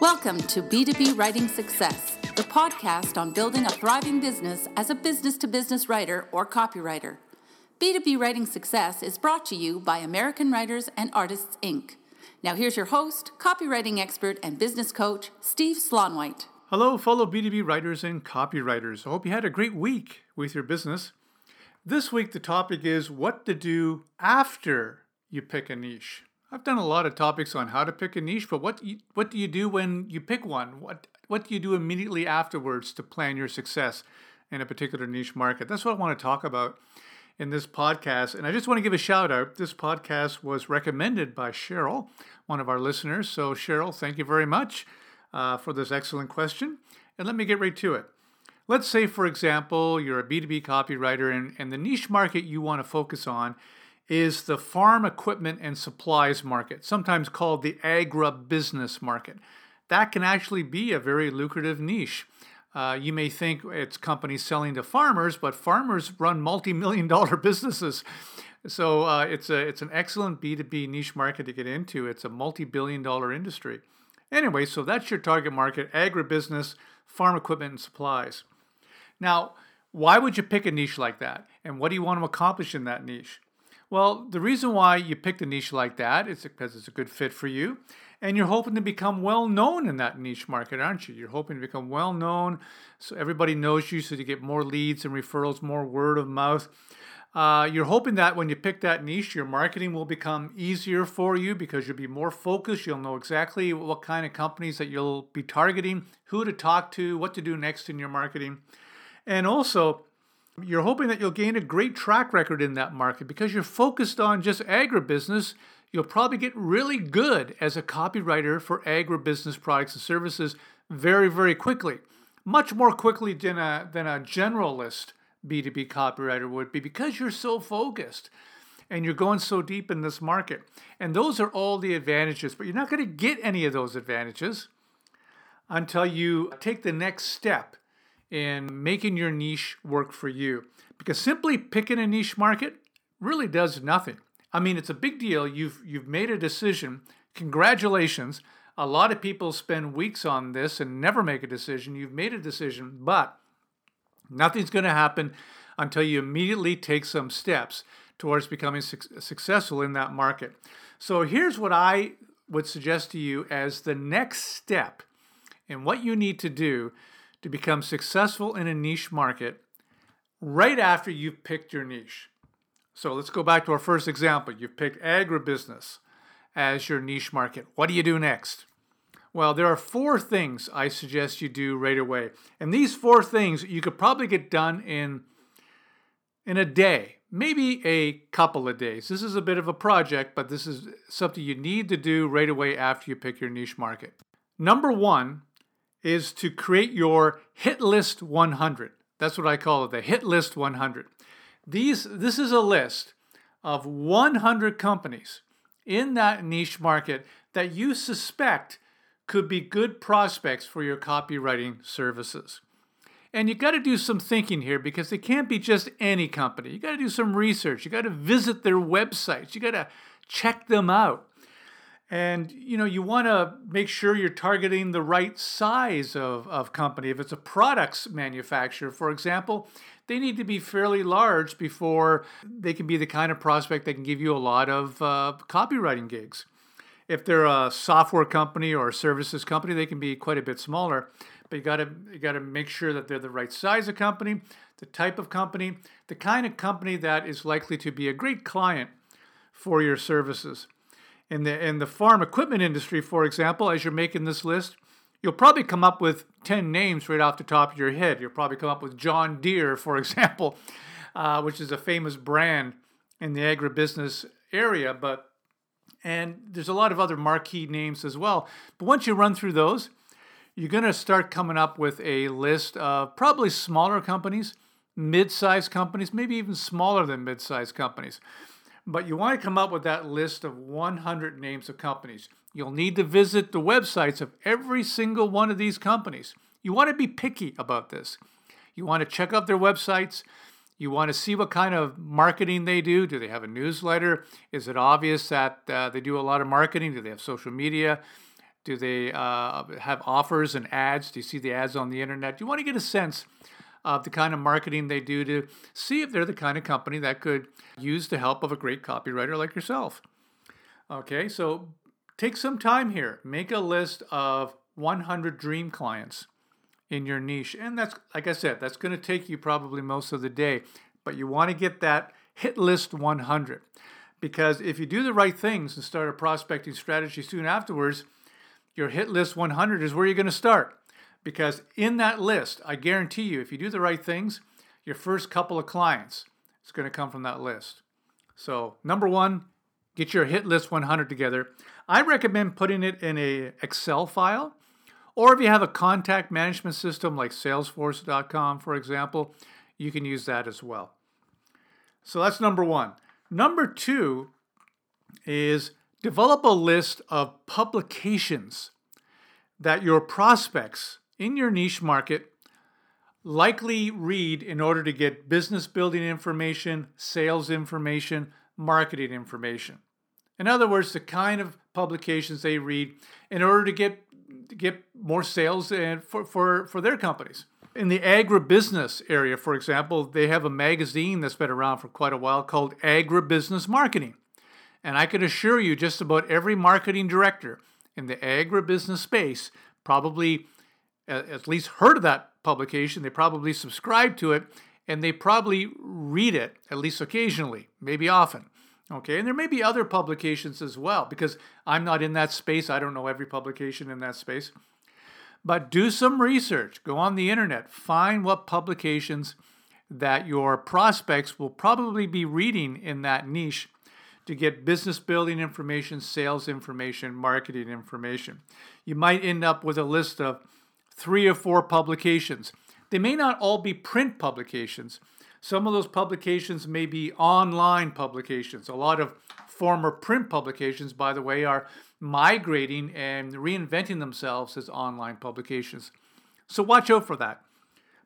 Welcome to B2B Writing Success, the podcast on building a thriving business as a business to business writer or copywriter. B2B Writing Success is brought to you by American Writers and Artists, Inc. Now, here's your host, copywriting expert, and business coach, Steve Slaunwhite. Hello, fellow B2B writers and copywriters. I hope you had a great week with your business. This week, the topic is what to do after you pick a niche. I've done a lot of topics on how to pick a niche, but what you, what do you do when you pick one? What what do you do immediately afterwards to plan your success in a particular niche market? That's what I want to talk about in this podcast. And I just want to give a shout out. This podcast was recommended by Cheryl, one of our listeners. So Cheryl, thank you very much uh, for this excellent question. And let me get right to it. Let's say, for example, you're a B2B copywriter and, and the niche market you want to focus on is the farm equipment and supplies market, sometimes called the agribusiness market. That can actually be a very lucrative niche. Uh, you may think it's companies selling to farmers, but farmers run multi-million dollar businesses. So uh, it's a it's an excellent B2B niche market to get into. It's a multi-billion dollar industry. Anyway, so that's your target market: agribusiness, farm equipment, and supplies. Now, why would you pick a niche like that? And what do you want to accomplish in that niche? Well, the reason why you picked a niche like that is because it's a good fit for you. And you're hoping to become well known in that niche market, aren't you? You're hoping to become well known so everybody knows you so you get more leads and referrals, more word of mouth. Uh, you're hoping that when you pick that niche, your marketing will become easier for you because you'll be more focused. You'll know exactly what kind of companies that you'll be targeting, who to talk to, what to do next in your marketing. And also, you're hoping that you'll gain a great track record in that market because you're focused on just agribusiness. You'll probably get really good as a copywriter for agribusiness products and services very, very quickly. Much more quickly than a, than a generalist B2B copywriter would be because you're so focused and you're going so deep in this market. And those are all the advantages, but you're not going to get any of those advantages until you take the next step in making your niche work for you. Because simply picking a niche market really does nothing. I mean, it's a big deal. You've you've made a decision. Congratulations. A lot of people spend weeks on this and never make a decision. You've made a decision, but nothing's going to happen until you immediately take some steps towards becoming su- successful in that market. So here's what I would suggest to you as the next step and what you need to do to become successful in a niche market right after you've picked your niche. So let's go back to our first example. You've picked agribusiness as your niche market. What do you do next? Well, there are four things I suggest you do right away. And these four things you could probably get done in in a day, maybe a couple of days. This is a bit of a project, but this is something you need to do right away after you pick your niche market. Number 1 is to create your hit list 100. That's what I call it, the hit list 100. These, this is a list of 100 companies in that niche market that you suspect could be good prospects for your copywriting services. And you got to do some thinking here because it can't be just any company. You got to do some research. You got to visit their websites. You got to check them out. And you know, you want to make sure you're targeting the right size of, of company. If it's a products manufacturer, for example, they need to be fairly large before they can be the kind of prospect that can give you a lot of uh, copywriting gigs. If they're a software company or a services company, they can be quite a bit smaller. But you got to you got to make sure that they're the right size of company, the type of company, the kind of company that is likely to be a great client for your services in the in the farm equipment industry, for example, as you're making this list, you'll probably come up with 10 names right off the top of your head. You'll probably come up with John Deere, for example, uh, which is a famous brand in the agribusiness area. But and there's a lot of other marquee names as well. But once you run through those, you're going to start coming up with a list of probably smaller companies, mid-sized companies, maybe even smaller than mid-sized companies. But you want to come up with that list of 100 names of companies. You'll need to visit the websites of every single one of these companies. You want to be picky about this. You want to check out their websites. You want to see what kind of marketing they do. Do they have a newsletter? Is it obvious that uh, they do a lot of marketing? Do they have social media? Do they uh, have offers and ads? Do you see the ads on the internet? You want to get a sense of the kind of marketing they do to see if they're the kind of company that could use the help of a great copywriter like yourself. Okay, so take some time here. Make a list of 100 dream clients in your niche. And that's, like I said, that's going to take you probably most of the day. But you want to get that hit list 100. Because if you do the right things and start a prospecting strategy soon afterwards, your hit list 100 is where you're going to start. Because in that list, I guarantee you, if you do the right things, your first couple of clients is going to come from that list. So, number one, get your hit list 100 together. I recommend putting it in a Excel file, or if you have a contact management system like Salesforce.com, for example, you can use that as well. So that's number one. Number two is develop a list of publications that your prospects in your niche market likely read in order to get business building information, sales information, marketing information. In other words, the kind of publications they read in order to get get more sales and for, for, for their companies. In the agribusiness area, for example, they have a magazine that's been around for quite a while called Agribusiness Marketing. And I can assure you, just about every marketing director in the agribusiness space probably at least heard of that publication. They probably subscribe to it and they probably read it, at least occasionally, maybe often. Okay, and there may be other publications as well because I'm not in that space. I don't know every publication in that space. But do some research, go on the internet, find what publications that your prospects will probably be reading in that niche to get business building information, sales information, marketing information. You might end up with a list of three or four publications. They may not all be print publications. Some of those publications may be online publications. A lot of former print publications, by the way, are migrating and reinventing themselves as online publications. So watch out for that.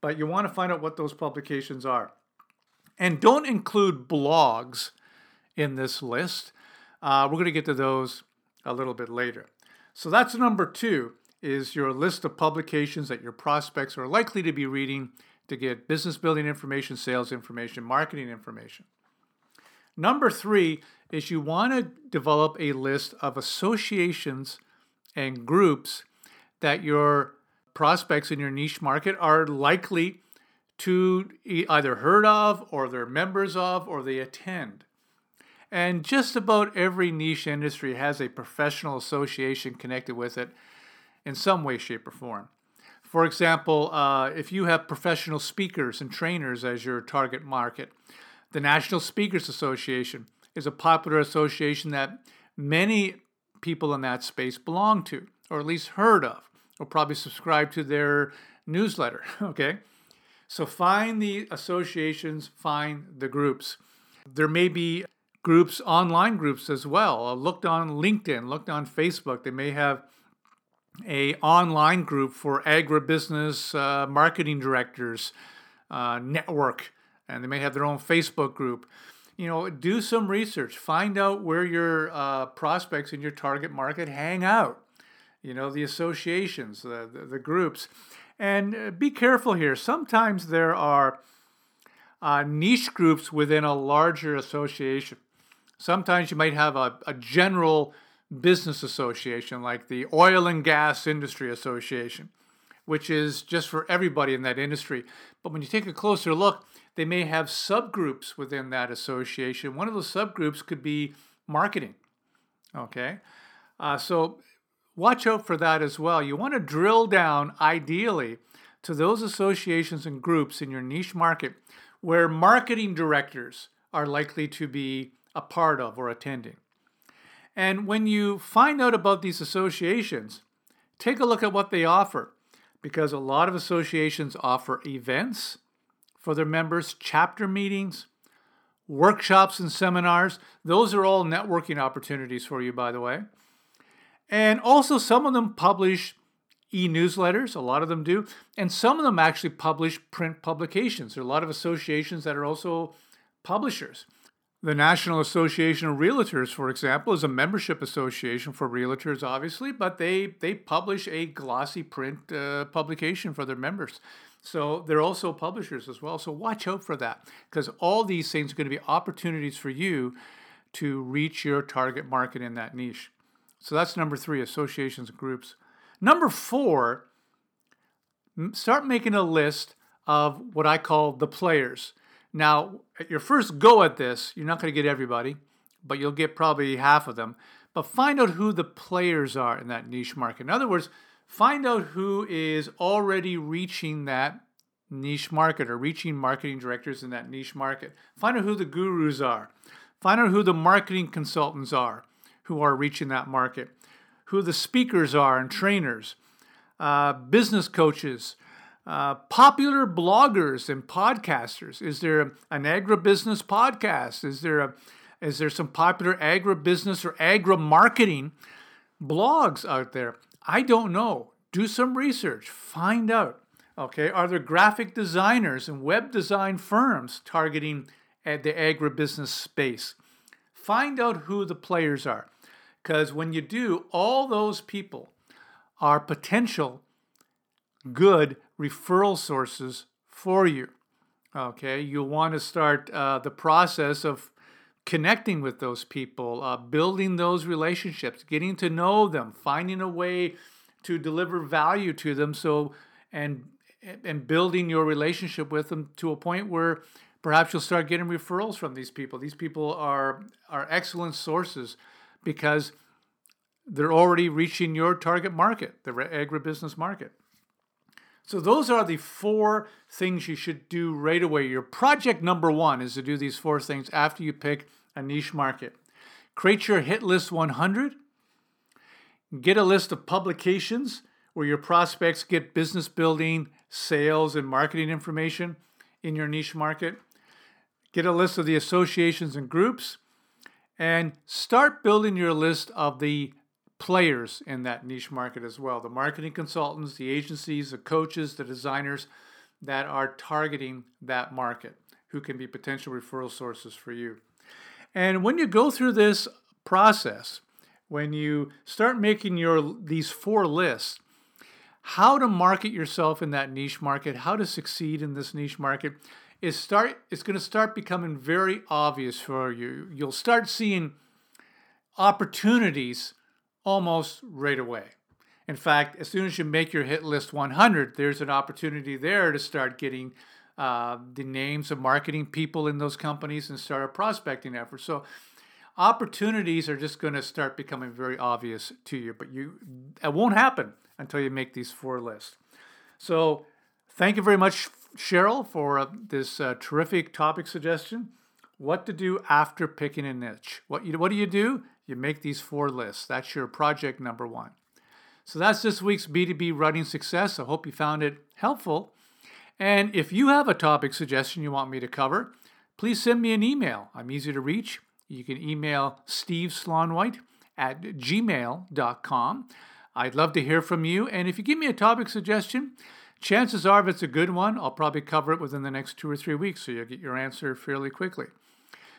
But you want to find out what those publications are. And don't include blogs in this list. Uh, we're going to get to those a little bit later. So that's number two is your list of publications that your prospects are likely to be reading to get business building information, sales information, marketing information. Number three is you want to develop a list of associations and groups that your prospects in your niche market are likely to either heard of or they're members of or they attend. And just about every niche industry has a professional association connected with it in some way, shape, or form. For example, uh, if you have professional speakers and trainers as your target market, the National Speakers Association is a popular association that many people in that space belong to, or at least heard of, or probably subscribe to their newsletter. Okay? So find the associations, find the groups. There may be groups, online groups as well. Looked on LinkedIn, looked on Facebook. They may have a online group for agribusiness uh, marketing directors uh, network, and they may have their own Facebook group. You know, do some research. Find out where your uh, prospects in your target market hang out. You know, the associations, the, the, the groups. And uh, be careful here. Sometimes there are uh, niche groups within a larger association. Sometimes you might have a, a general business association like the Oil and Gas Industry Association, which is just for everybody in that industry. But when you take a closer look, they may have subgroups within that association. One of those subgroups could be marketing. Okay, uh, so watch out for that as well. You want to drill down, ideally, to those associations and groups in your niche market where marketing directors are likely to be a part of or attending. And when you find out about these associations, take a look at what they offer because a lot of associations offer events for their members, chapter meetings, workshops, and seminars. Those are all networking opportunities for you, by the way. And also, some of them publish e newsletters, a lot of them do, and some of them actually publish print publications. There are a lot of associations that are also publishers. The National Association of Realtors, for example, is a membership association for realtors, obviously, but they, they publish a glossy print uh, publication for their members. So they're also publishers as well. So watch out for that because all these things are going to be opportunities for you to reach your target market in that niche. So that's number three associations and groups. Number four, start making a list of what I call the players. Now, at your first go at this, you're not going to get everybody, but you'll get probably half of them. But find out who the players are in that niche market. In other words, find out who is already reaching that niche market or reaching marketing directors in that niche market. Find out who the gurus are. Find out who the marketing consultants are who are reaching that market, who the speakers are and trainers, uh, business coaches, uh, popular bloggers and podcasters. Is there an agribusiness podcast? Is there a is there some popular agribusiness or agri marketing blogs out there? I don't know. Do some research. Find out. Okay, are there graphic designers and web design firms targeting at the agribusiness space? Find out who the players are. Because when you do, all those people are potential good referral sources for you. Okay, you'll want to start uh, the process of connecting with those people, uh, building those relationships, getting to know them, finding a way to deliver value to them. So, and and building your relationship with them to a point where perhaps you'll start getting referrals from these people. These people are are excellent sources because they're already reaching your target market, the agribusiness market. So those are the four things you should do right away. Your project number one is to do these four things after you pick a niche market. Create your hit list 100. Get a list of publications where your prospects get business building, sales, and marketing information in your niche market. Get a list of the associations and groups. And start building your list of the players in that niche market as well the marketing consultants, the agencies, the coaches, the designers that are targeting that market who can be potential referral sources for you. And when you go through this process, when you start making your these four lists, how to market yourself in that niche market, how to succeed in this niche market, is start it's going to start becoming very obvious for you. You'll start seeing opportunities almost right away. In fact, as soon as you make your hit list 100, there's an opportunity there to start getting uh, the names of marketing people in those companies and start a prospecting effort. So opportunities are just going to start becoming very obvious to you, but you it won't happen until you make these four lists. So thank you very much, Cheryl, for uh, this uh, terrific topic suggestion. What to do after picking a niche? What you what do you do? You make these four lists. That's your project number one. So that's this week's B2B writing success. I hope you found it helpful. And if you have a topic suggestion you want me to cover, please send me an email. I'm easy to reach. You can email Steve Slaunwhite at gmail.com. I'd love to hear from you. And if you give me a topic suggestion, chances are, if it's a good one, I'll probably cover it within the next two or three weeks, so you'll get your answer fairly quickly.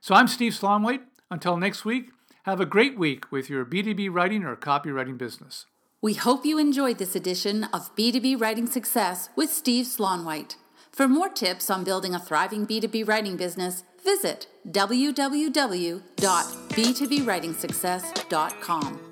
So I'm Steve Slaunwhite. Until next week, have a great week with your B2B writing or copywriting business. We hope you enjoyed this edition of B2B Writing Success with Steve Slaunwhite. For more tips on building a thriving B2B writing business, visit www.b2bwritingsuccess.com.